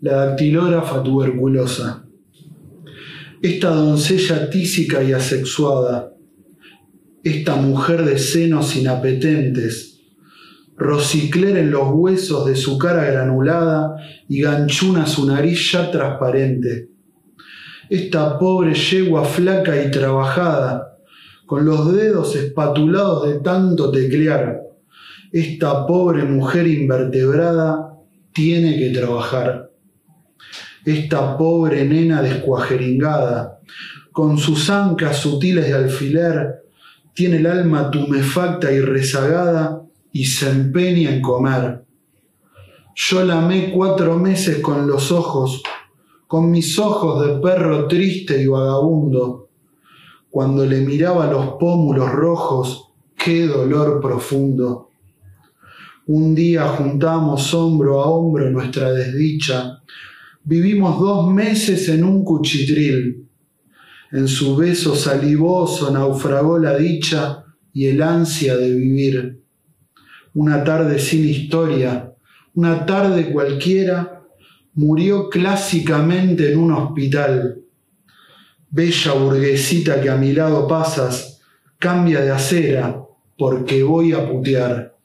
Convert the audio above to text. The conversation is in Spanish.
la dactilógrafa tuberculosa. Esta doncella tísica y asexuada, esta mujer de senos inapetentes, rosicler en los huesos de su cara granulada y ganchuna su nariz ya transparente. Esta pobre yegua flaca y trabajada, con los dedos espatulados de tanto teclear. Esta pobre mujer invertebrada tiene que trabajar. Esta pobre nena descuajeringada, con sus ancas sutiles de alfiler, tiene el alma tumefacta y rezagada y se empeña en comer. Yo la amé cuatro meses con los ojos, con mis ojos de perro triste y vagabundo. Cuando le miraba los pómulos rojos, qué dolor profundo. Un día juntamos hombro a hombro nuestra desdicha. Vivimos dos meses en un cuchitril. En su beso salivoso naufragó la dicha y el ansia de vivir. Una tarde sin historia, una tarde cualquiera, murió clásicamente en un hospital. Bella burguesita que a mi lado pasas, cambia de acera porque voy a putear.